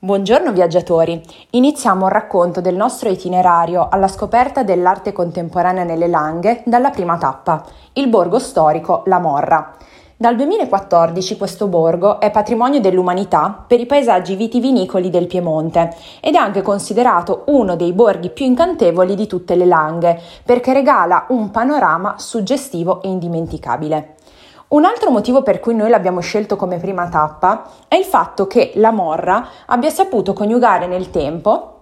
Buongiorno viaggiatori, iniziamo il racconto del nostro itinerario alla scoperta dell'arte contemporanea nelle Langhe dalla prima tappa, il borgo storico La Morra. Dal 2014 questo borgo è patrimonio dell'umanità per i paesaggi vitivinicoli del Piemonte ed è anche considerato uno dei borghi più incantevoli di tutte le Langhe perché regala un panorama suggestivo e indimenticabile. Un altro motivo per cui noi l'abbiamo scelto come prima tappa è il fatto che la Morra abbia saputo coniugare nel tempo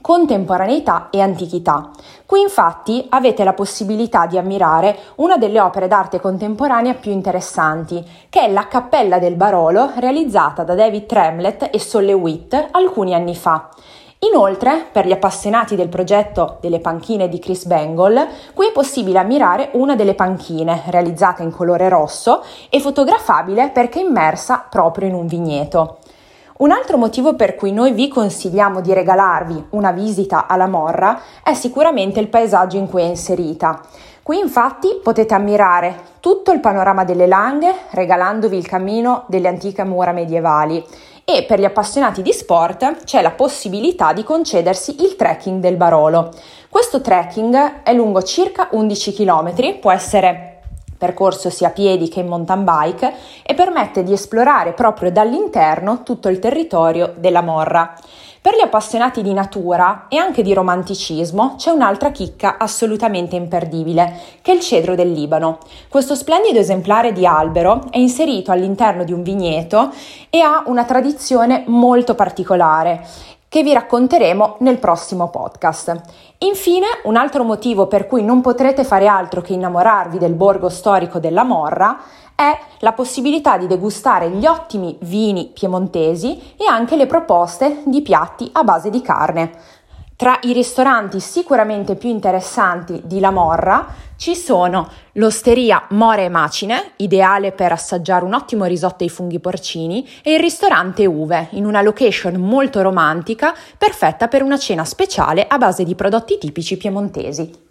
contemporaneità e antichità. Qui infatti avete la possibilità di ammirare una delle opere d'arte contemporanea più interessanti, che è la Cappella del Barolo realizzata da David Tremlett e Solle Witt alcuni anni fa. Inoltre, per gli appassionati del progetto delle panchine di Chris Bengal, qui è possibile ammirare una delle panchine, realizzata in colore rosso e fotografabile perché immersa proprio in un vigneto. Un altro motivo per cui noi vi consigliamo di regalarvi una visita alla Morra è sicuramente il paesaggio in cui è inserita. Qui infatti potete ammirare tutto il panorama delle Langhe regalandovi il cammino delle antiche mura medievali e per gli appassionati di sport c'è la possibilità di concedersi il trekking del Barolo. Questo trekking è lungo circa 11 km, può essere percorso sia a piedi che in mountain bike e permette di esplorare proprio dall'interno tutto il territorio della Morra. Per gli appassionati di natura e anche di romanticismo c'è un'altra chicca assolutamente imperdibile, che è il cedro del Libano. Questo splendido esemplare di albero è inserito all'interno di un vigneto e ha una tradizione molto particolare che vi racconteremo nel prossimo podcast. Infine, un altro motivo per cui non potrete fare altro che innamorarvi del borgo storico della Morra è la possibilità di degustare gli ottimi vini piemontesi e anche le proposte di piatti a base di carne. Tra i ristoranti sicuramente più interessanti di La Morra ci sono l'osteria More e Macine, ideale per assaggiare un ottimo risotto ai funghi porcini, e il ristorante Uve, in una location molto romantica, perfetta per una cena speciale a base di prodotti tipici piemontesi.